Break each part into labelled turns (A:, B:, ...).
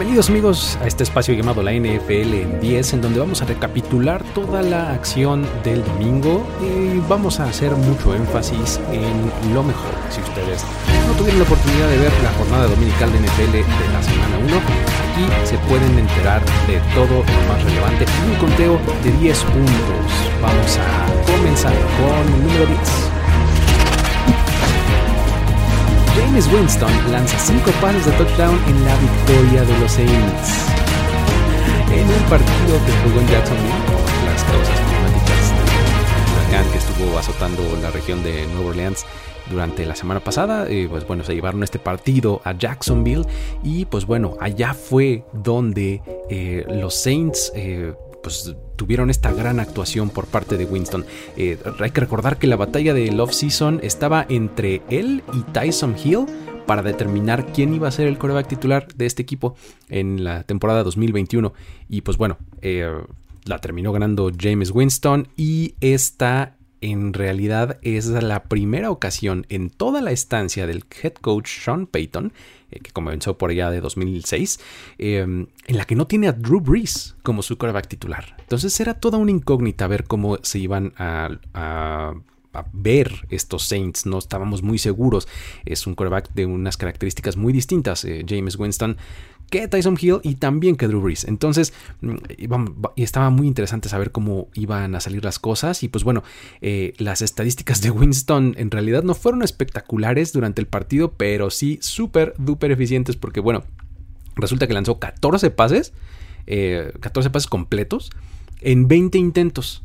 A: Bienvenidos amigos a este espacio llamado la NFL en 10 en donde vamos a recapitular toda la acción del domingo y vamos a hacer mucho énfasis en lo mejor. Si ustedes no tuvieron la oportunidad de ver la jornada dominical de NFL de la semana 1, aquí se pueden enterar de todo lo más relevante y un conteo de 10 puntos. Vamos a comenzar con el número 10. James Winston lanza 5 pases de touchdown en la victoria de los Saints. En un partido que jugó en Jacksonville las causas climáticas del huracán que estuvo azotando la región de Nueva Orleans durante la semana pasada, eh, pues bueno, se llevaron este partido a Jacksonville y pues bueno, allá fue donde eh, los Saints eh, pues tuvieron esta gran actuación por parte de Winston. Eh, hay que recordar que la batalla de Love Season estaba entre él y Tyson Hill para determinar quién iba a ser el coreback titular de este equipo en la temporada 2021. Y pues bueno, eh, la terminó ganando James Winston y esta en realidad es la primera ocasión en toda la estancia del head coach Sean Payton eh, que comenzó por allá de 2006, em, en la que no tiene a Drew Brees como su quarterback titular. Entonces era toda una incógnita ver cómo se iban a, ver estos Saints. No estábamos muy seguros. Es un quarterback de unas características muy distintas. Eh, James Winston que Tyson Hill y también que Drew Brees. Entonces, mm, estaba muy interesante saber cómo iban a salir las cosas. Y pues bueno, eh, las estadísticas de Winston en realidad no fueron espectaculares durante el partido, pero sí súper, duper eficientes porque bueno, resulta que lanzó 14 pases, 14 eh, pases completos en 20 intentos.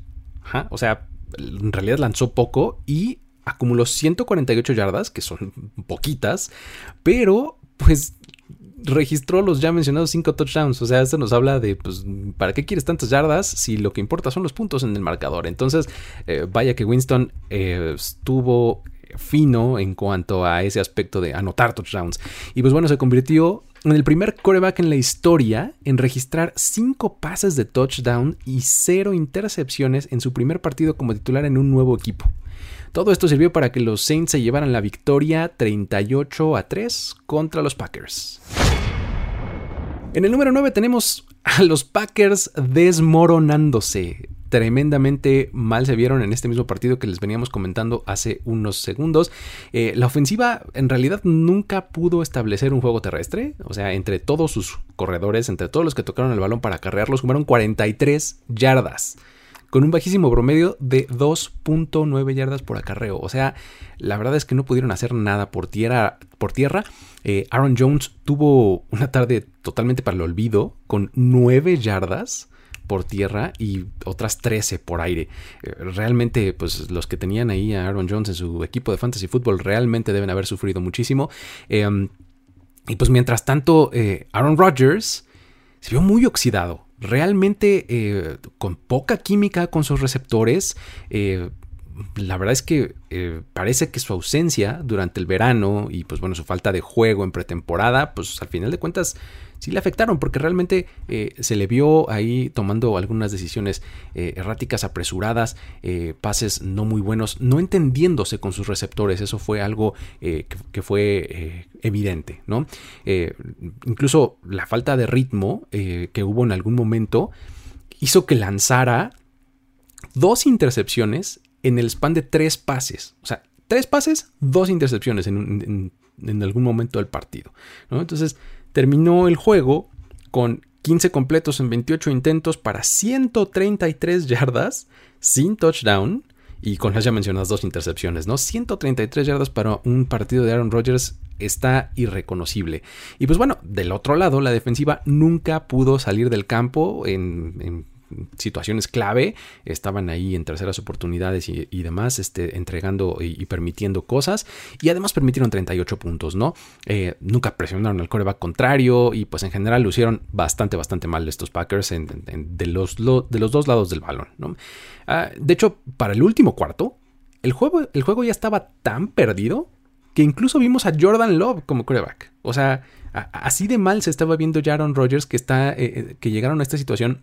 A: O sea, en realidad lanzó poco y acumuló 148 yardas, que son poquitas, pero pues registró los ya mencionados 5 touchdowns. O sea, esto nos habla de, pues, ¿para qué quieres tantas yardas si lo que importa son los puntos en el marcador? Entonces, eh, vaya que Winston eh, estuvo fino en cuanto a ese aspecto de anotar touchdowns. Y pues bueno, se convirtió en el primer coreback en la historia en registrar 5 pases de touchdown y 0 intercepciones en su primer partido como titular en un nuevo equipo. Todo esto sirvió para que los Saints se llevaran la victoria 38 a 3 contra los Packers. En el número 9 tenemos a los Packers desmoronándose. Tremendamente mal se vieron en este mismo partido que les veníamos comentando hace unos segundos. Eh, la ofensiva en realidad nunca pudo establecer un juego terrestre. O sea, entre todos sus corredores, entre todos los que tocaron el balón para carrearlos, jugaron 43 yardas con un bajísimo promedio de 2.9 yardas por acarreo. O sea, la verdad es que no pudieron hacer nada por tierra. Por tierra. Eh, Aaron Jones tuvo una tarde totalmente para el olvido, con 9 yardas por tierra y otras 13 por aire. Eh, realmente, pues los que tenían ahí a Aaron Jones en su equipo de fantasy fútbol realmente deben haber sufrido muchísimo. Em, y pues mientras tanto, eh, Aaron Rodgers se vio muy oxidado realmente eh, con poca química con sus receptores. Eh, la verdad es que eh, parece que su ausencia durante el verano y pues bueno su falta de juego en pretemporada pues al final de cuentas sí le afectaron porque realmente eh, se le vio ahí tomando algunas decisiones eh, erráticas, apresuradas, eh, pases no muy buenos, no entendiéndose con sus receptores. Eso fue algo que, fue evidente, ¿no? incluso la falta de ritmo que hubo en algún momento hizo que lanzara dos intercepciones en el span de tres pases. O sea, tres pases, dos intercepciones en, en algún momento del partido. Entonces, terminó el juego con 15 completos en 28 intentos para 133 yardas sin touchdown y con las ya mencionadas dos intercepciones, ¿no? 133 yardas para un partido de Aaron Rodgers está irreconocible. Y pues bueno, del otro lado, la defensiva nunca pudo salir del campo en, situaciones clave, estaban ahí en terceras oportunidades y, demás, este, entregando y, permitiendo cosas, y además permitieron 38 puntos, ¿no? Eh, nunca presionaron al coreback contrario, y pues en general lucieron bastante, bastante mal estos Packers de, los, de los dos lados del balón, ¿no? Ah, de hecho, para el último cuarto, el juego, el juego ya estaba tan perdido que incluso vimos a Jordan Love como coreback. O sea, así de mal se estaba viendo Jaron Rodgers que, está, eh, eh, que llegaron a esta situación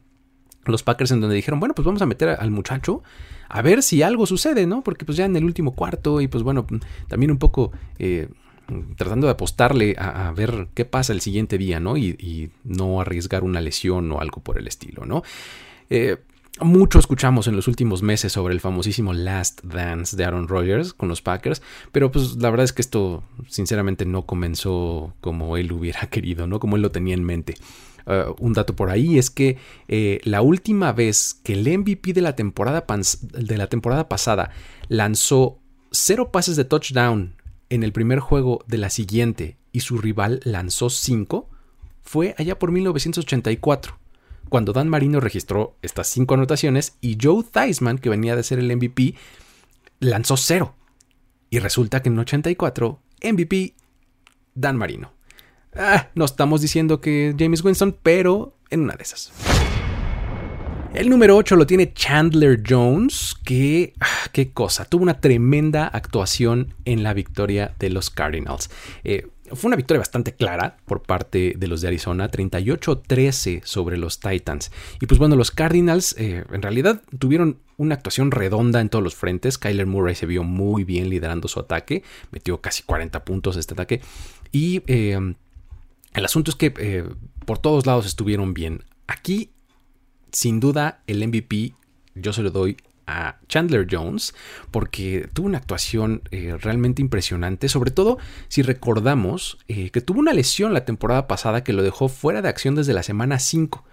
A: los Packers en donde dijeron, bueno, pues vamos a meter al muchacho a ver si algo sucede, ¿no? Porque pues ya en el último cuarto y pues bueno, también un poco eh, tratando de apostarle a, ver qué pasa el siguiente día, ¿no? Y, no arriesgar una lesión o algo por el estilo, ¿no? Mucho escuchamos en los últimos meses sobre el famosísimo Last Dance de Aaron Rodgers con los Packers, pero pues la verdad es que esto sinceramente no comenzó como él hubiera querido, ¿no? Como él lo tenía en mente. Uh, un dato por ahí es que eh, la última vez que el MVP de la, temporada de la temporada pasada lanzó cero pases de touchdown en el primer juego de la siguiente y su rival lanzó cinco, fue allá por 1984 cuando Dan Marino registró estas cinco anotaciones y Joe Theismann, que venía de ser el MVP, lanzó cero. Y resulta que en 84, MVP, Dan Marino. Ah, no estamos diciendo que James Winston, pero en una de esas. El número 8 lo tiene Chandler Jones, que, ah, qué cosa, tuvo una tremenda actuación en la victoria de los Cardinals. Eh, fue una victoria bastante clara por parte de los de Arizona, 38-13 sobre los Titans. Y pues bueno, los Cardinals eh, en realidad tuvieron una actuación redonda en todos los frentes. Kyler Murray se vio muy bien liderando su ataque, metió casi 40 puntos este ataque. Y eh, el asunto es que eh, por todos lados estuvieron bien. Aquí, sin duda, el MVP yo se lo doy Chandler Jones porque tuvo una actuación eh, realmente impresionante, sobre todo si recordamos eh, que tuvo una lesión la temporada pasada que lo dejó fuera de acción desde la semana 5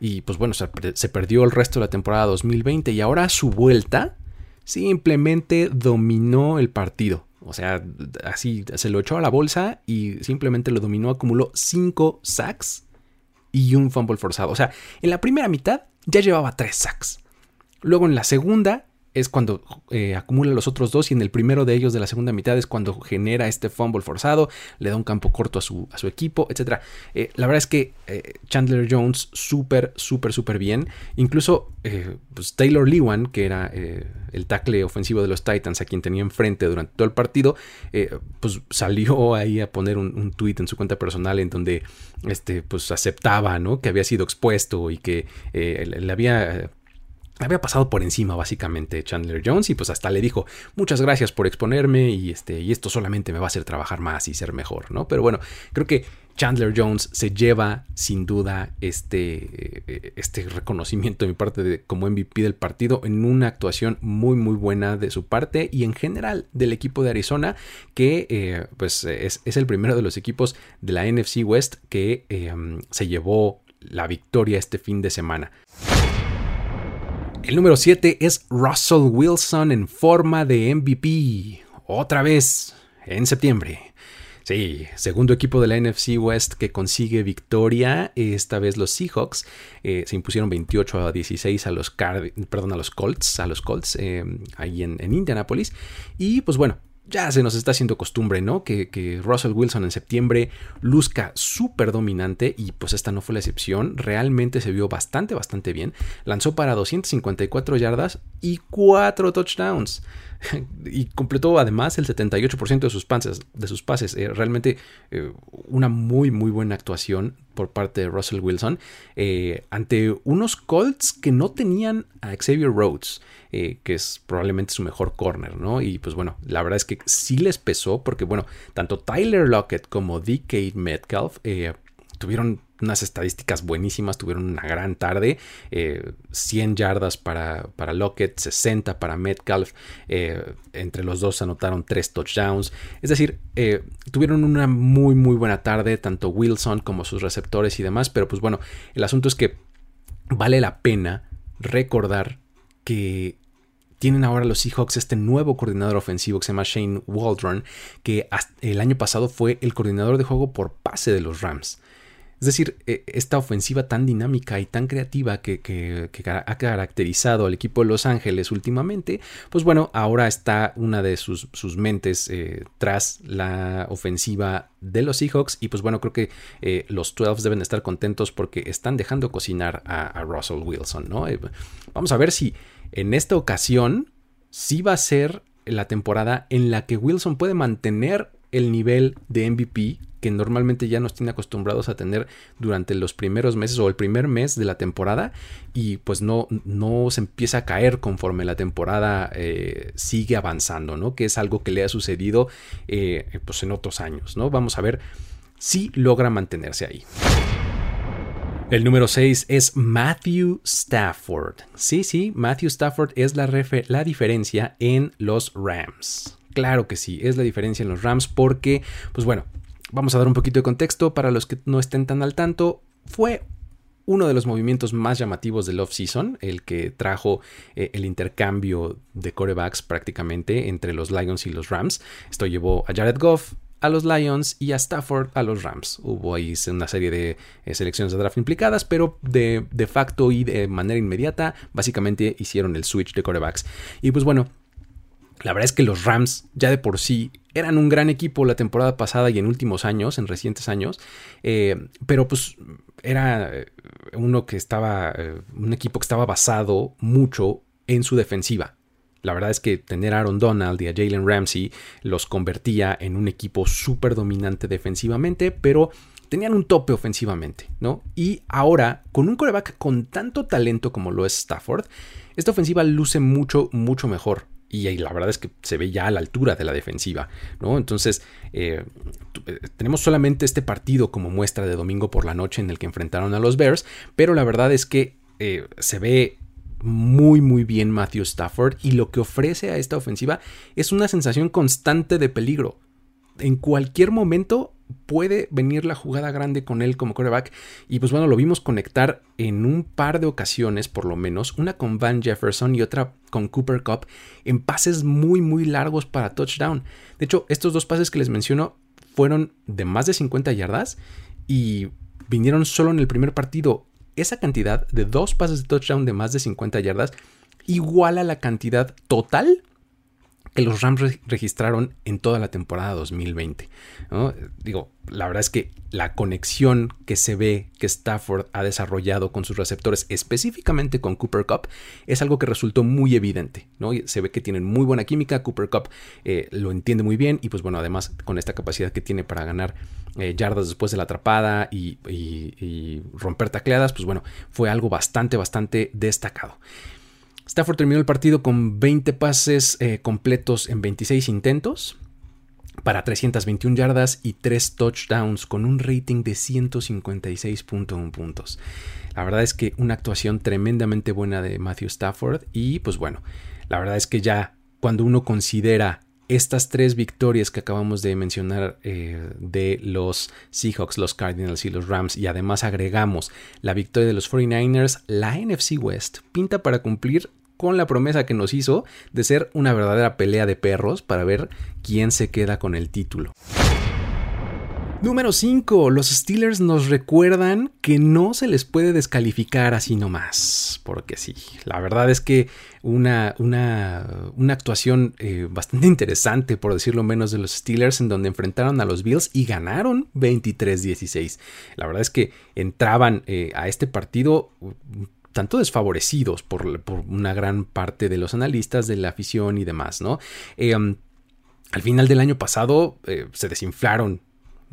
A: y pues bueno, se, se perdió el resto de la temporada 2020 y ahora a su vuelta simplemente dominó el partido. O sea, así se lo echó a la bolsa y simplemente lo dominó, acumuló 5 sacks y un fumble forzado. O sea, en la primera mitad ya llevaba 3 sacks. Luego en la segunda es cuando eh, acumula los otros dos y en el primero de ellos de la segunda mitad es cuando genera este fumble forzado, le da un campo corto a su, equipo, etc. Eh, la verdad es que eh, Chandler Jones súper, súper, súper bien. Incluso pues Taylor Lewan, que era el tackle ofensivo de los Titans a quien tenía enfrente durante todo el partido, pues salió ahí a poner un, un, tweet en su cuenta personal en donde este, pues aceptaba ¿no? que había sido expuesto y que le había había pasado por encima básicamente Chandler Jones y pues hasta le dijo muchas gracias por exponerme y, este, y esto solamente me va a hacer trabajar más y ser mejor, ¿no? Pero bueno, creo que Chandler Jones se lleva sin duda este, eh, este reconocimiento de mi parte de, como MVP del partido en una actuación muy muy buena de su parte y en general del equipo de Arizona que eh, pues es, el primero de los equipos de la NFC West que eh, se llevó la victoria este fin de semana. El número 7 es Russell Wilson en forma de MVP. Otra vez, en septiembre. Sí, segundo equipo de la NFC West que consigue victoria. Esta vez los Seahawks eh, se impusieron 28 a 16 a los, perdón, a los Colts, a los Colts eh, ahí en, en Indianapolis. Y pues bueno, ya se nos está haciendo costumbre, ¿no? Que, Russell Wilson en septiembre luzca súper dominante y pues esta no fue la excepción. Realmente se vio bastante, bastante bien. Lanzó para 254 yardas y 4 touchdowns. y completó además el 78% de sus pases. De sus pases. Eh, realmente eh, una muy, muy buena actuación por parte de Russell Wilson eh, ante unos Colts que no tenían a Xavier Rhodes. que es probablemente su mejor corner, ¿no? Y pues bueno, la verdad es que sí les pesó porque, bueno, tanto Tyler Lockett como DK Metcalf tuvieron unas estadísticas buenísimas, tuvieron una gran tarde, 100 eh, yardas para, para, Lockett, 60 para Metcalf, eh, entre los dos anotaron 3 touchdowns, es decir, eh, tuvieron una muy muy buena tarde, tanto Wilson como sus receptores y demás, pero pues bueno, el asunto es que vale la pena recordar que tienen ahora los Seahawks este nuevo coordinador ofensivo que se llama Shane Waldron, que el año pasado fue el coordinador de juego por pase de los Rams. Es decir, e, esta ofensiva tan dinámica y tan creativa que, ha caracterizado al equipo de Los Ángeles últimamente, pues bueno, ahora está una de sus, mentes eh, tras la ofensiva de los Seahawks y pues bueno, creo que eh, los 12 deben estar contentos porque están dejando cocinar a, Russell Wilson, ¿no? Eh, vamos a ver si en esta ocasión sí va a ser la temporada en la que Wilson puede mantener el nivel de MVP que normalmente ya nos tiene acostumbrados a tener durante los primeros meses o el primer mes de la temporada y pues no, no se empieza a caer conforme la temporada eh, sigue avanzando, ¿no? Que es algo que le ha sucedido eh, pues en otros años, ¿no? Vamos a ver si logra mantenerse ahí. El número 6 es Matthew Stafford. Sí, sí, Matthew Stafford es la, la diferencia en los Rams. Claro que sí, es la diferencia en los Rams porque, pues bueno, vamos a dar un poquito de contexto para los que no estén tan al tanto. Fue uno de los movimientos más llamativos del off-season, el que trajo eh, el intercambio de corebacks prácticamente entre los Lions y los Rams. Esto llevó a Jared Goff a los Lions y a Stafford a los Rams. Hubo ahí una serie de eh, selecciones de draft implicadas, pero de, de, facto y de manera inmediata, básicamente hicieron el switch de corebacks. Y pues bueno, la verdad es que los Rams ya de por sí eran un gran equipo la temporada pasada y en últimos años, en recientes años, eh, pero pues era eh, uno que estaba, un equipo que estaba basado mucho en su defensiva. La verdad es que tener a Aaron Donald y a Jalen Ramsey los convertía en un equipo súper dominante defensivamente, pero tenían un tope ofensivamente, ¿no? Y ahora, con un coreback con tanto talento como lo es Stafford, esta ofensiva luce mucho, mucho mejor. Y la verdad es que se ve ya a la altura de la defensiva, ¿no? Entonces, eh, eh, tenemos solamente este partido como muestra de domingo por la noche en el que enfrentaron a los Bears, pero la verdad es que eh, se ve muy muy bien Matthew Stafford y lo que ofrece a esta ofensiva es una sensación constante de peligro. En cualquier momento puede venir la jugada grande con él como quarterback y pues bueno, lo vimos conectar en un par de ocasiones por lo menos, una con Van Jefferson y otra con Cooper Cup en pases muy muy largos para touchdown. De hecho, estos dos pases que les menciono fueron de más de 50 yardas y vinieron solo en el primer partido esa cantidad de dos pases de touchdown de más de 50 yardas iguala la cantidad total que los Rams registraron en toda la temporada 2020. Digo, la verdad es que la conexión que se ve que Stafford ha desarrollado con sus receptores, específicamente con Cooper Cup, es algo que resultó muy evidente. ¿no? Se ve que tienen muy buena química, Cooper Cup eh, lo entiende muy bien y pues bueno, además con esta capacidad que tiene para ganar eh, yardas después de la atrapada y, romper tacleadas, pues bueno, fue algo bastante, bastante destacado. Stafford terminó el partido con 20 pases eh, completos en 26 intentos para 321 yardas y 3 touchdowns con un rating de 156.1 puntos. La verdad es que una actuación tremendamente buena de Matthew Stafford y pues bueno, la verdad es que ya cuando uno considera estas tres victorias que acabamos de mencionar eh, de los Seahawks, los Cardinals y los Rams y además agregamos la victoria de los 49ers, la NFC West pinta para cumplir con la promesa que nos hizo de ser una verdadera pelea de perros para ver quién se queda con el título. Número 5. Los Steelers nos recuerdan que no se les puede descalificar así nomás. Porque sí, la verdad es que una, una, una actuación eh, bastante interesante, por decirlo menos, de los Steelers, en donde enfrentaron a los Bills y ganaron 23-16. La verdad es que entraban eh, a este partido tanto desfavorecidos por, una gran parte de los analistas, de la afición y demás, ¿no? Eh, al final del año pasado se desinflaron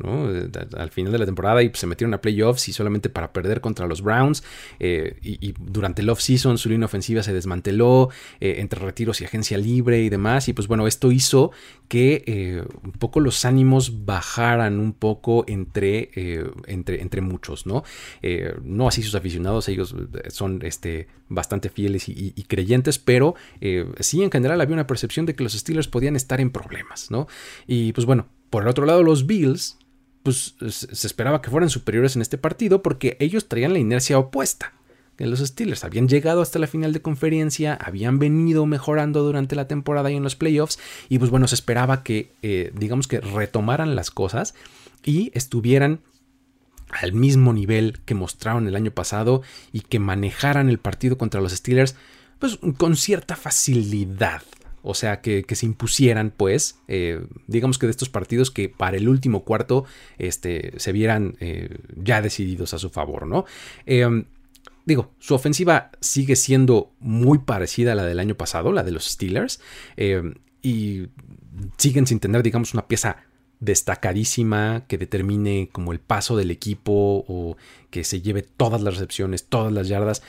A: al final de la temporada y pues, se metieron a playoffs y solamente para perder contra los Browns. Eh, y, durante el off-season su línea ofensiva se desmanteló eh, entre retiros y agencia libre y demás. Y pues bueno, esto hizo que eh, un poco los ánimos bajaran un poco entre, entre, entre muchos, ¿no? no así sus aficionados, ellos son este, bastante fieles y, y creyentes, pero sí en general había una percepción de que los Steelers podían estar en problemas, ¿no? Y pues bueno, por el otro lado, los Bills pues se esperaba que fueran superiores en este partido porque ellos traían la inercia opuesta. Que los Steelers habían llegado hasta la final de conferencia, habían venido mejorando durante la temporada y en los playoffs, y pues bueno, se esperaba que, eh, digamos que retomaran las cosas y estuvieran al mismo nivel que mostraron el año pasado y que manejaran el partido contra los Steelers pues con cierta facilidad. O sea, que, se impusieran, pues, eh, digamos que de estos partidos que para el último cuarto este, se vieran eh, ya decididos a su favor, ¿no? Em, digo, su ofensiva sigue siendo muy parecida a la del año pasado, la de los Steelers, em, y siguen sin tener, digamos, una pieza destacadísima que determine como el paso del equipo o que se lleve todas las recepciones, todas las yardas,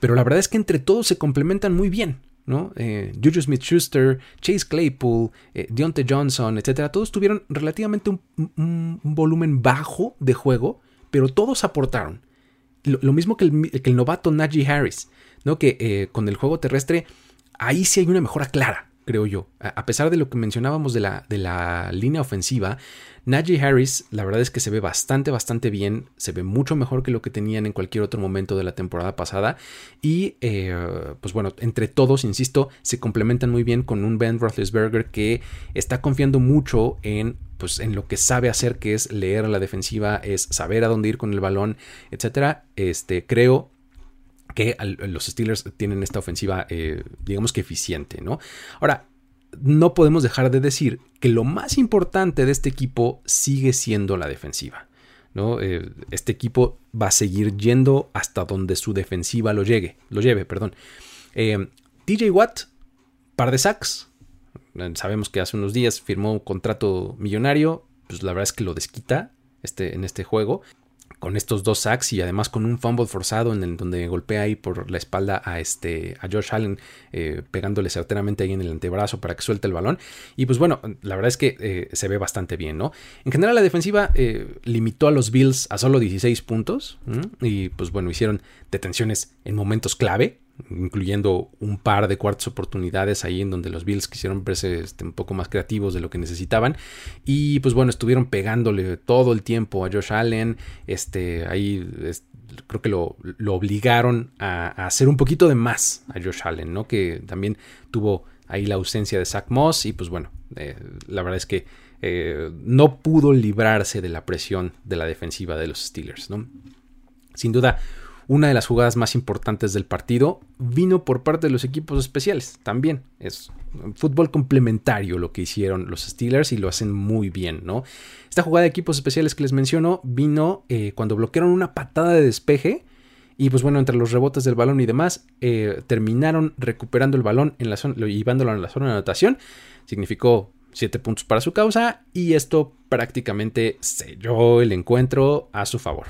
A: pero la verdad es que entre todos se complementan muy bien. ¿No? Eh, Juju Smith Schuster, Chase Claypool, eh, Deontay Johnson, etcétera, todos tuvieron relativamente un, volumen bajo de juego, pero todos aportaron. Lo, mismo que el, que el, novato Najee Harris, ¿no? que eh, con el juego terrestre ahí sí hay una mejora clara creo yo. A pesar de lo que mencionábamos de la, de la línea ofensiva, Najee Harris, la verdad es que se ve bastante, bastante bien, se ve mucho mejor que lo que tenían en cualquier otro momento de la temporada pasada. Y, eh, pues bueno, entre todos, insisto, se complementan muy bien con un Ben Roethlisberger que está confiando mucho en pues en lo que sabe hacer, que es leer la defensiva, es saber a dónde ir con el balón, etcétera. Este, creo que los Steelers tienen esta ofensiva, eh, digamos que eficiente, ¿no? Ahora, no podemos dejar de decir que lo más importante de este equipo sigue siendo la defensiva. ¿no? Eh, este equipo va a seguir yendo hasta donde su defensiva lo llegue, lo lleve, perdón. Eh, TJ Watt, par de sacks. Sabemos que hace unos días firmó un contrato millonario. Pues la verdad es que lo desquita este, en este juego con estos dos sacks y además con un fumble forzado en el donde golpea ahí por la espalda a este a Josh Allen eh, pegándole certeramente ahí en el antebrazo para que suelte el balón. Y pues bueno la verdad es que eh, se ve bastante bien no en general la defensiva eh, limitó a los Bills a solo 16 puntos y pues bueno hicieron detenciones en momentos clave incluyendo un par de cuartas oportunidades ahí en donde los Bills quisieron verse este, un poco más creativos de lo que necesitaban. Y pues bueno estuvieron pegándole todo el tiempo a Josh Allen este ahí creo que lo, obligaron a, hacer un poquito de más a Josh Allen no que también tuvo ahí la ausencia de Zach Moss y pues bueno eh, la verdad es que eh, no pudo librarse de la presión de la defensiva de los Steelers no sin duda una de las jugadas más importantes del partido vino por parte de los equipos especiales. También es fútbol complementario lo que hicieron los Steelers y lo hacen muy bien, ¿no? Esta jugada de equipos especiales que les menciono vino eh, cuando bloquearon una patada de despeje. Y pues bueno, entre los rebotes del balón y demás, eh, terminaron recuperando el balón en la zona, llevándolo a la zona de anotación. Significó 7 puntos para su causa y esto prácticamente selló el encuentro a su favor.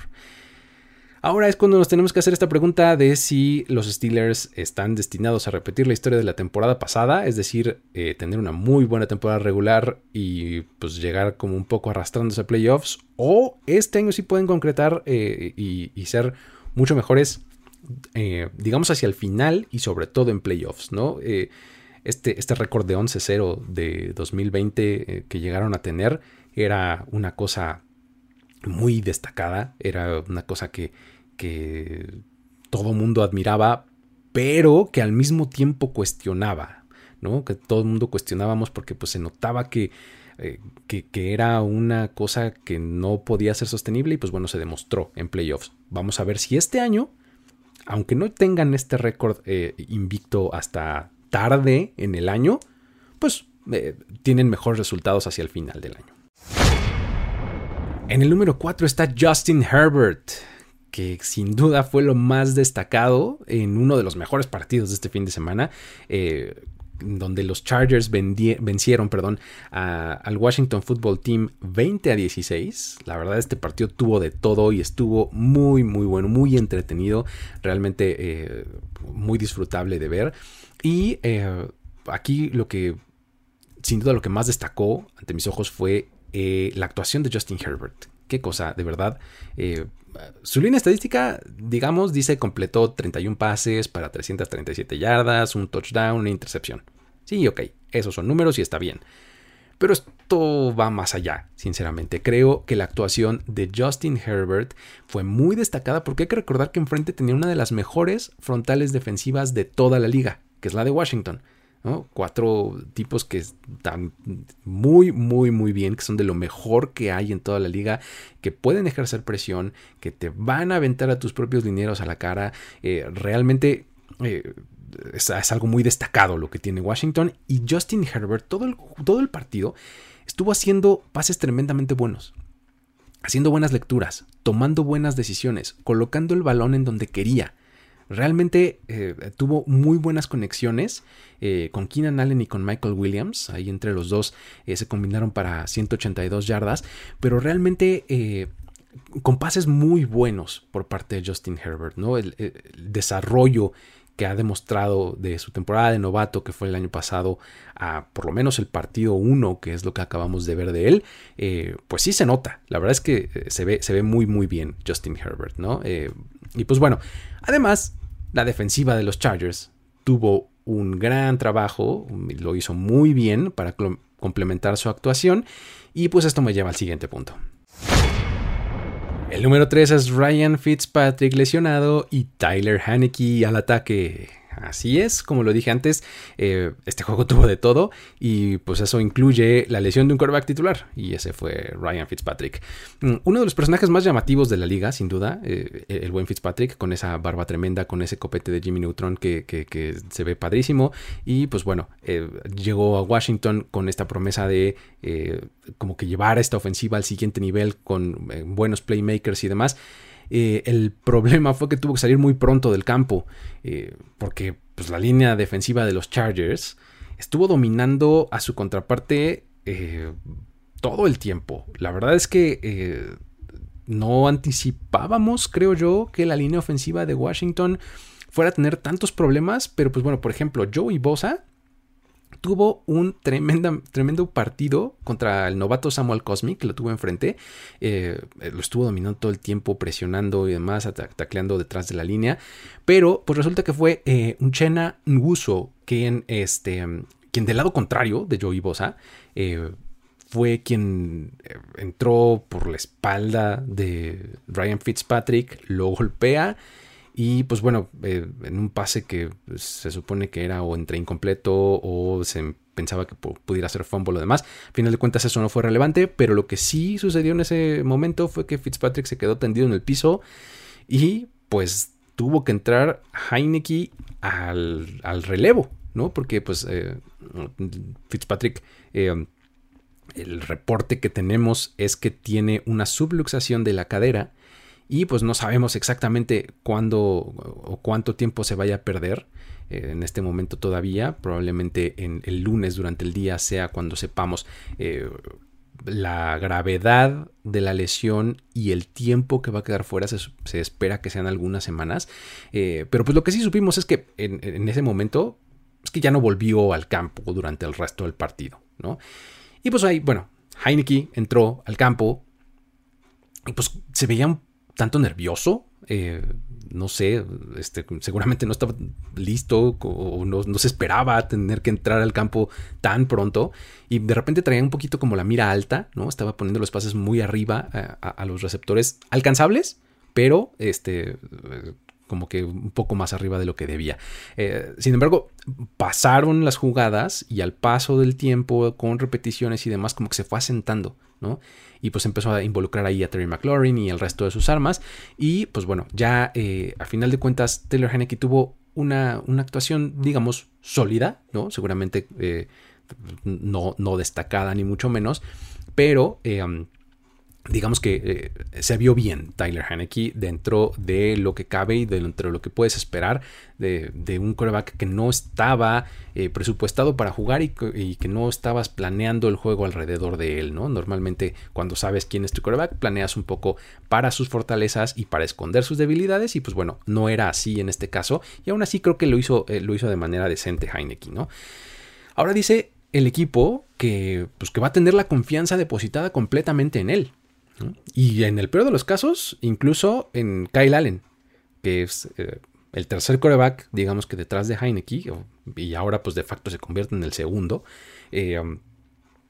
A: Ahora es cuando nos tenemos que hacer esta pregunta de si los Steelers están destinados a repetir la historia de la temporada pasada, es decir, eh, tener una muy buena temporada regular y pues llegar como un poco arrastrándose a playoffs, o este año sí pueden concretar eh, y, ser mucho mejores, eh, digamos, hacia el final y sobre todo en playoffs, ¿no? este, este récord de 11-0 de 2020 que llegaron a tener era una cosa muy destacada, era una cosa que que todo mundo admiraba, pero que al mismo tiempo cuestionaba, ¿no? Que todo el mundo cuestionábamos porque pues se notaba que, eh, que, era una cosa que no podía ser sostenible y pues bueno, se demostró en playoffs. Vamos a ver si este año, aunque no tengan este récord eh, invicto hasta tarde en el año, pues eh, tienen mejores resultados hacia el final del año. En el número 4 está Justin Herbert que sin duda fue lo más destacado en uno de los mejores partidos de este fin de semana. Eh, donde los Chargers vencieron perdón, al Washington Football Team 20 a 16. La verdad este partido tuvo de todo y estuvo muy muy bueno, muy entretenido, realmente eh, muy disfrutable de ver. Y eh, aquí lo que sin duda lo que más destacó ante mis ojos fue la actuación de Justin Herbert. Qué cosa, de verdad su línea estadística, digamos, dice completó 31 pases para 337 yardas, un touchdown, una intercepción. Sí, ok, esos son números y está bien. Pero esto va más allá, sinceramente. Creo que la actuación de Justin Herbert fue muy destacada porque hay que recordar que enfrente tenía una de las mejores frontales defensivas de toda la liga, que es la de Washington. Cuatro tipos que están muy, muy, muy bien, que son de lo mejor que hay en toda la liga, que pueden ejercer presión, que te van a aventar a tus propios dineros a la cara. Eh, realmente eh, es, algo muy destacado lo que tiene Washington. Y Justin Herbert, todo todo el partido, estuvo haciendo pases tremendamente buenos. Haciendo buenas lecturas, tomando buenas decisiones, colocando el balón en donde quería. Realmente eh, tuvo muy buenas conexiones eh, con Keenan Allen y con Michael Williams. Ahí entre los dos eh, se combinaron para 182 yardas. Pero realmente con pases muy buenos por parte de Justin Herbert. ¿no? el desarrollo que ha demostrado de su temporada de novato que fue el año pasado a por lo menos el partido 1 que es lo que acabamos de ver de él pues sí se nota la verdad es que se ve, se ve muy muy bien Justin Herbert no y pues bueno Además, la defensiva de los Chargers tuvo un gran trabajo, lo hizo muy bien para complementar su actuación y pues esto me lleva al siguiente punto. El número 3 es Ryan Fitzpatrick lesionado y Tyler Haneke al ataque. Así es, como lo dije antes, eh, este juego tuvo de todo y pues eso incluye la lesión de un quarterback titular y ese fue Ryan Fitzpatrick. Mm, uno de los personajes más llamativos de la liga, sin duda, eh, el buen Fitzpatrick, con esa barba tremenda, con ese copete de Jimmy Neutron que, se ve padrísimo y pues bueno, eh, llegó a Washington con esta promesa de como que llevar esta ofensiva al siguiente nivel con buenos playmakers y demás. Eh, el problema fue que tuvo que salir muy pronto del campo, eh, porque pues, la línea defensiva de los Chargers estuvo dominando a su contraparte eh, todo el tiempo. La verdad es que no anticipábamos, creo yo, que la línea ofensiva de Washington fuera a tener tantos problemas, pero pues bueno, por ejemplo, Joey Bosa tuvo un tremendo partido contra el novato Samuel Cosmic, que lo tuvo enfrente. Eh, lo estuvo dominando todo el tiempo, presionando y demás, tacleando detrás de la línea. Pero pues resulta que fue eh, un Chena Nguso quien, este, quien del lado contrario de Joey Bosa, eh, fue quien entró por la espalda de Ryan Fitzpatrick, lo golpea y pues bueno, eh, en un pase que pues, se supone que era o entre incompleto o se pensaba que pudiera ser fumble o demás. Al final de cuentas eso no fue relevante, pero lo que sí sucedió en ese momento fue que Fitzpatrick se quedó tendido en el piso y pues tuvo que entrar Heineke al, al relevo, ¿no? Porque pues eh, Fitzpatrick... Eh, el reporte que tenemos es que tiene una subluxación de la cadera y pues no sabemos exactamente cuándo o cuánto tiempo se vaya a perder eh, en este momento todavía. Probablemente en el lunes durante el día sea cuando sepamos eh, la gravedad de la lesión y el tiempo que va a quedar fuera. Se, espera que sean algunas semanas. Eh, pero pues lo que sí supimos es que en, ese momento es que ya no volvió al campo durante el resto del partido. ¿no? Y pues ahí, bueno, Heineke entró al campo y pues se veía un tanto nervioso. Eh, no sé, este, seguramente no estaba listo o no, se esperaba tener que entrar al campo tan pronto y de repente traía un poquito como la mira alta, ¿no? Estaba poniendo los pases muy arriba eh, a, los receptores alcanzables, pero este, como que un poco más arriba de lo que debía. Eh, sin embargo, pasaron las jugadas y al paso del tiempo, con repeticiones y demás, como que se fue asentando, ¿no? Y pues empezó a involucrar ahí a Terry McLaurin y el resto de sus armas. Y pues bueno, ya eh, a final de cuentas, Taylor Haneke tuvo una, una, actuación, digamos, sólida, ¿no? Seguramente eh, no, no destacada ni mucho menos, pero digamos que eh, se vio bien Tyler Haneke dentro de lo que cabe y dentro de lo que puedes esperar de, un coreback que no estaba eh, presupuestado para jugar y, que no estabas planeando el juego alrededor de él, ¿no? Normalmente cuando sabes quién es tu coreback planeas un poco para sus fortalezas y para esconder sus debilidades y pues bueno, no era así en este caso y aún así creo que lo hizo, eh, lo hizo de manera decente Heineke, ¿no? Ahora dice el equipo que, pues, que va a tener la confianza depositada completamente en él. Y en el peor de los casos, incluso en Kyle Allen, que es eh, el tercer coreback, digamos que detrás de Heineke, y ahora pues de facto se convierte en el segundo. Eh, um,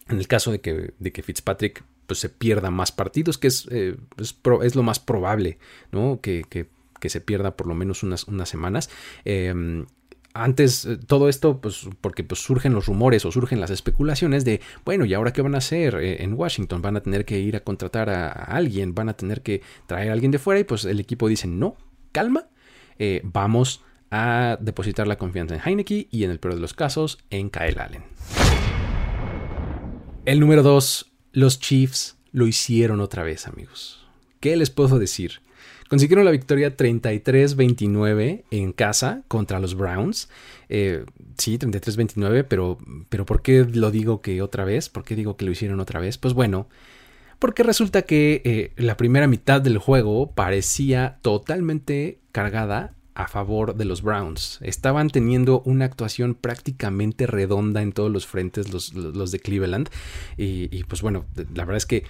A: en el caso de que, de que Fitzpatrick pues, se pierda más partidos, que es, eh, es, lo más probable, ¿no? Que, que, se pierda por lo menos unas, unas semanas. Antes eh, todo esto, pues porque pues, surgen los rumores o surgen las especulaciones de, bueno, ¿y ahora qué van a hacer eh, en Washington? ¿Van a tener que ir a contratar a, alguien? ¿Van a tener que traer a alguien de fuera? Y pues el equipo dice, no, calma, eh, vamos a depositar la confianza en Heineke y en el peor de los casos en Kyle Allen. El número 2, los Chiefs lo hicieron otra vez, amigos. ¿Qué les puedo decir? Consiguieron la victoria 33-29 en casa contra los Browns. Eh, sí, 33-29, pero, pero ¿por qué lo digo que otra vez? ¿Por qué digo que lo hicieron otra vez? Pues bueno, porque resulta que eh, la primera mitad del juego parecía totalmente cargada a favor de los Browns. Estaban teniendo una actuación prácticamente redonda en todos los frentes los, de Cleveland. Y, pues bueno, la verdad es que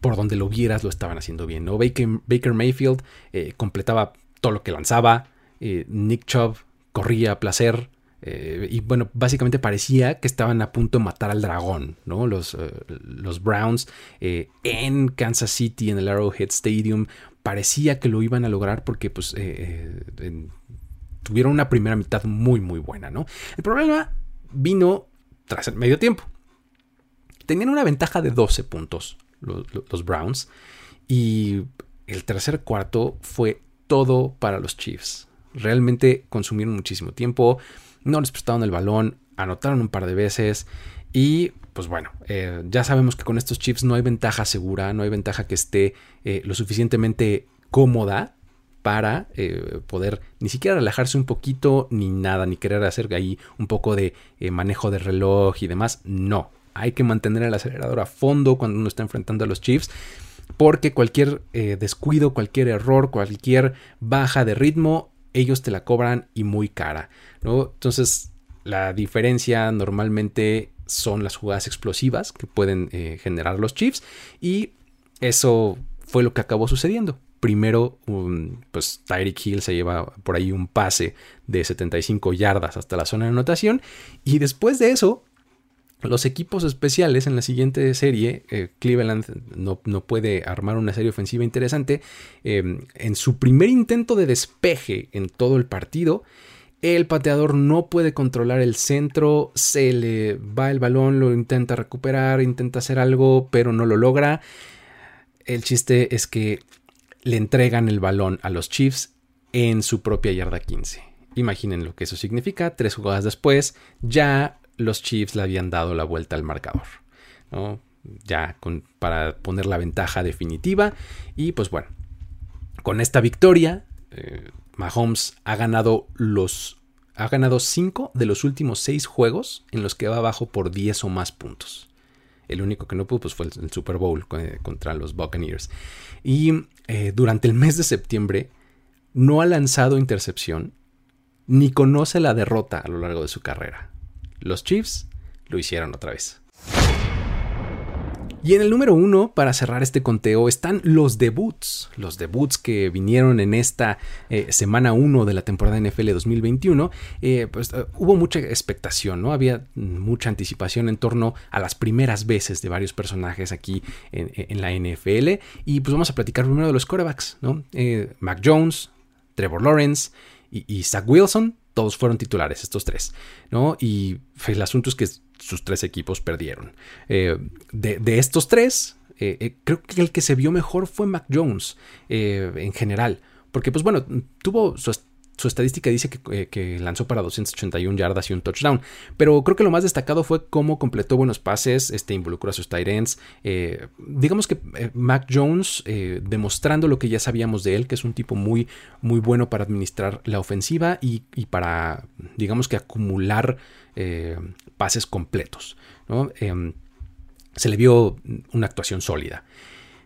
A: por donde lo vieras lo estaban haciendo bien. ¿no? Baker, Mayfield eh, completaba todo lo que lanzaba. Eh, Nick Chubb corría a placer. Eh, y bueno, básicamente parecía que estaban a punto de matar al dragón, ¿no? Los, los Browns en Kansas City, en el Arrowhead Stadium, parecía que lo iban a lograr porque pues tuvieron una primera mitad muy muy buena, ¿no? El problema vino tras el medio tiempo. Tenían una ventaja de 12 puntos los, Browns. Y el tercer cuarto fue todo para los Chiefs. Realmente consumieron muchísimo tiempo, no les prestaron el balón, anotaron un par de veces y pues bueno, eh, ya sabemos que con estos Chiefs no hay ventaja segura, no hay ventaja que esté eh, lo suficientemente cómoda para eh, poder ni siquiera relajarse un poquito ni nada, ni querer hacer ahí un poco de manejo de reloj y demás. No, hay que mantener el acelerador a fondo cuando uno está enfrentando a los Chiefs. Porque cualquier eh, descuido, cualquier error, cualquier baja de ritmo, ellos te la cobran y muy cara. Entonces, la diferencia normalmente son las jugadas explosivas que pueden eh, generar los Chiefs. Y eso fue lo que acabó sucediendo. Primero, pues Tyreek Hill se lleva por ahí un pase de 75 yardas hasta la zona de anotación. Y después de eso, los equipos especiales en la siguiente serie, eh, Cleveland no, puede armar una serie ofensiva interesante. Em, en su primer intento de despeje en todo el partido, el pateador no puede controlar el centro, se le va el balón, lo intenta recuperar, intenta hacer algo, pero no lo logra. El chiste es que le entregan el balón a los Chiefs en su propia yarda 15. Imaginen lo que eso significa. Tres jugadas después, ya los Chiefs le habían dado la vuelta al marcador. Ya para poner la ventaja definitiva. Y pues bueno, con esta victoria, eh, Mahomes ha ganado los. Ha ganado 5 de los últimos 6 juegos en los que va abajo por 10 o más puntos. El único que no pudo pues, fue el, Super Bowl eh, contra los Buccaneers. Y eh, durante el mes de septiembre no ha lanzado intercepción ni conoce la derrota a lo largo de su carrera. Los Chiefs lo hicieron otra vez. Y en el número uno, para cerrar este conteo, están los debuts. Los debuts que vinieron en esta eh, semana 1 de la temporada NFL 2021. Eh, pues eh, hubo mucha expectación, ¿no? Había mucha anticipación en torno a las primeras veces de varios personajes aquí en, la NFL. Y pues vamos a platicar primero de los quarterbacks, ¿no? Mac Jones, Trevor Lawrence y Zach Wilson todos fueron titulares, estos tres, ¿no? Y el asunto es que sus tres equipos perdieron. Eh, de, estos tres, eh, eh, creo que el que se vio mejor fue Mac Jones en general, porque pues bueno, tuvo su, su estadística dice eh, que, lanzó para 281 yardas y un touchdown. Pero creo que lo más destacado fue cómo completó buenos pases, este, involucró a sus tight ends. Eh, digamos que eh, Mac Jones, demostrando lo que ya sabíamos de él, que es un tipo muy, muy bueno para administrar la ofensiva y, para, digamos que acumular pases completos. Em, se le vio una actuación sólida.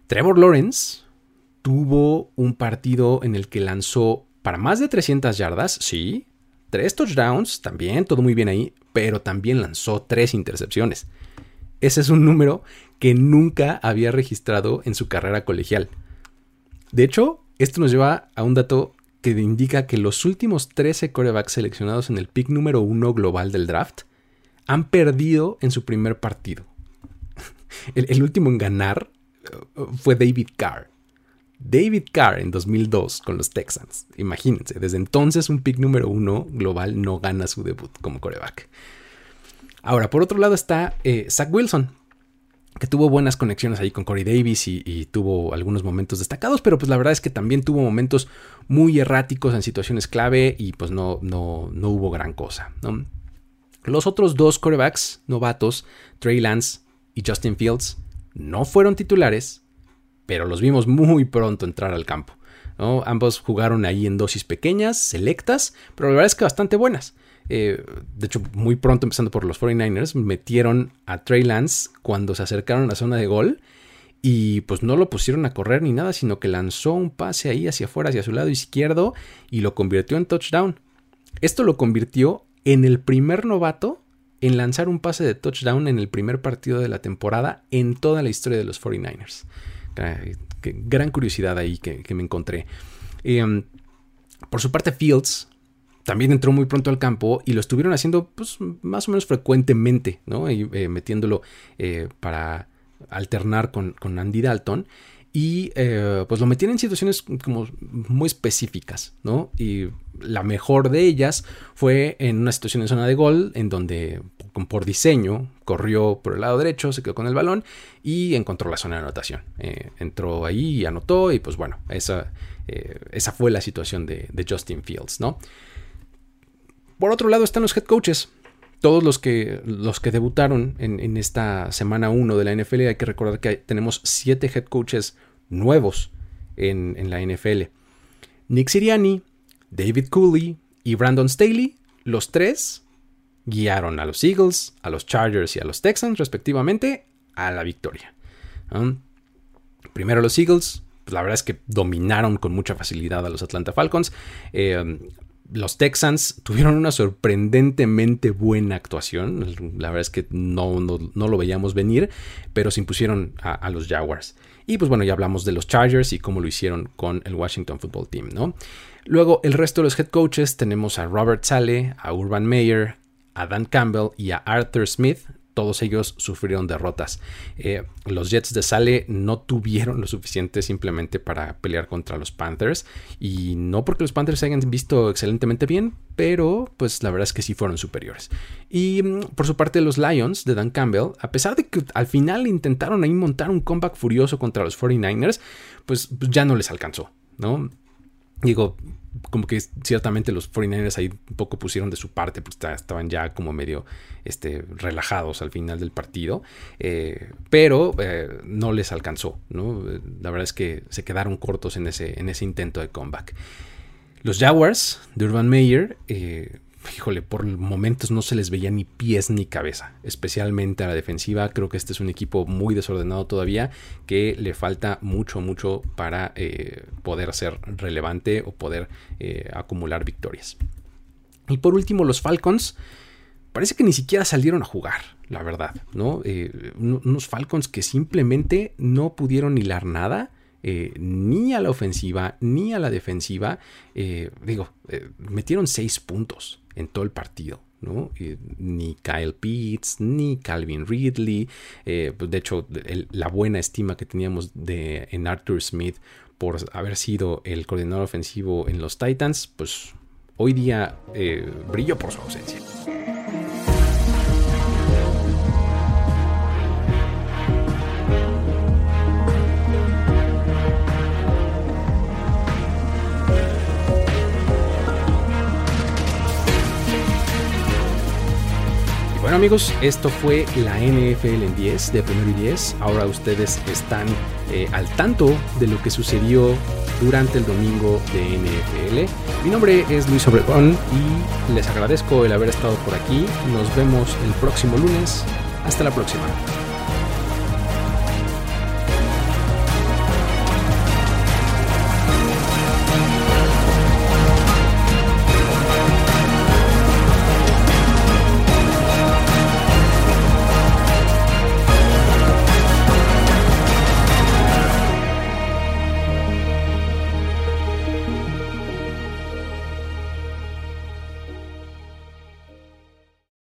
A: Trevor Lawrence tuvo un partido en el que lanzó para más de 300 yardas, sí. Tres touchdowns, también, todo muy bien ahí, pero también lanzó tres intercepciones. Ese es un número que nunca había registrado en su carrera colegial. De hecho, esto nos lleva a un dato que indica que los últimos 13 corebacks seleccionados en el pick número 1 global del draft han perdido en su primer partido. El, último en ganar uh, fue David Carr David Carr en 2002 con los Texans. Imagínense, desde entonces un pick número uno global no gana su debut como coreback. Ahora, por otro lado está eh, Zach Wilson, que tuvo buenas conexiones ahí con Corey Davis y, tuvo algunos momentos destacados, pero pues la verdad es que también tuvo momentos muy erráticos en situaciones clave y pues no, no, no hubo gran cosa. Los otros dos corebacks novatos, Trey Lance y Justin Fields, no fueron titulares, pero los vimos muy pronto entrar al campo. Ambos jugaron ahí en dosis pequeñas, selectas, pero la verdad es que bastante buenas. Eh, de hecho, muy pronto, empezando por los 49ers, metieron a Trey Lance cuando se acercaron a la zona de gol y pues no lo pusieron a correr ni nada, sino que lanzó un pase ahí hacia afuera, hacia su lado izquierdo y lo convirtió en touchdown. Esto lo convirtió en el primer novato en lanzar un pase de touchdown en el primer partido de la temporada en toda la historia de los 49ers. Gran curiosidad ahí que, me encontré. Em, por su parte, Fields también entró muy pronto al campo y lo estuvieron haciendo pues, más o menos frecuentemente, ¿no? Eh, metiéndolo eh, para alternar con, con, Andy Dalton. Y eh, pues lo metían en situaciones como muy específicas, ¿no? Y la mejor de ellas fue en una situación en zona de gol, en donde por diseño corrió por el lado derecho, se quedó con el balón y encontró la zona de anotación. entró ahí y anotó y pues bueno, esa, esa fue la situación de, de Justin Fields, ¿no? Por otro lado están los head coaches. Todos los que, los que debutaron en, esta semana 1 de la NFL, hay que recordar que tenemos 7 head coaches nuevos en, la NFL. Nick Siriani, David Cooley y Brandon Staley, los tres guiaron a los Eagles, a los Chargers y a los Texans respectivamente a la victoria. Primero los Eagles, pues la verdad es que dominaron con mucha facilidad a los Atlanta Falcons. Eh, los Texans tuvieron una sorprendentemente buena actuación. La verdad es que no, no, lo veíamos venir, pero se impusieron a, los Jaguars. Y pues bueno, ya hablamos de los Chargers y cómo lo hicieron con el Washington Football Team, ¿no? Luego, el resto de los head coaches tenemos a Robert Sale, a Urban Meyer, a Dan Campbell y a Arthur Smith, todos ellos sufrieron derrotas. Eh, los Jets de Sale no tuvieron lo suficiente simplemente para pelear contra los Panthers. Y no porque los Panthers se hayan visto excelentemente bien, pero pues la verdad es que sí fueron superiores. Y mm, por su parte los Lions de Dan Campbell, a pesar de que al final intentaron ahí montar un comeback furioso contra los 49ers, pues, pues ya no les alcanzó, ¿no? Digo, como que ciertamente los 49ers ahí un poco pusieron de su parte, porque estaban ya como medio este, relajados al final del partido, eh, pero eh, no les alcanzó, ¿no? La verdad es que se quedaron cortos en ese, en ese intento de comeback. Los Jaguars de Urban Meyer eh, híjole, por momentos no se les veía ni pies ni cabeza, especialmente a la defensiva. Creo que este es un equipo muy desordenado todavía, que le falta mucho, mucho para eh, poder ser relevante o poder eh, acumular victorias. Y por último, los Falcons. Parece que ni siquiera salieron a jugar, la verdad, ¿no? Eh, unos Falcons que simplemente no pudieron hilar nada. ni a la ofensiva ni a la defensiva. digo, metieron seis puntos en todo el partido. ¿no? ni Kyle Pitts, ni Calvin Ridley. Eh, pues de hecho, la buena estima que teníamos de, en Arthur Smith por haber sido el coordinador ofensivo en los Titans, pues hoy día eh, brilló por su ausencia. Bueno amigos, esto fue la NFL en 10 de primero y 10. Ahora ustedes están eh, al tanto de lo que sucedió durante el domingo de NFL. Mi nombre es Luis Obregón y les agradezco el haber estado por aquí. Nos vemos el próximo lunes. Hasta la próxima.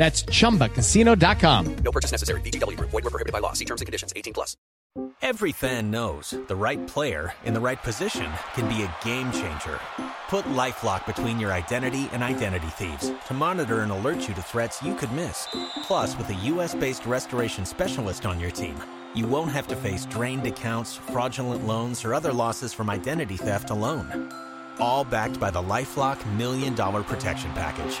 B: That's chumbacasino.com.
C: No purchase necessary. VGW Group. Void were prohibited by law. See terms and conditions. 18 plus.
D: Every fan knows the right player in the right position can be a game changer. Put LifeLock between your identity and identity thieves to monitor and alert you to threats you could miss. Plus, with a U.S.-based restoration specialist on your team, you won't have to face drained accounts, fraudulent loans, or other losses from identity theft alone. All backed by the LifeLock Million Dollar Protection Package.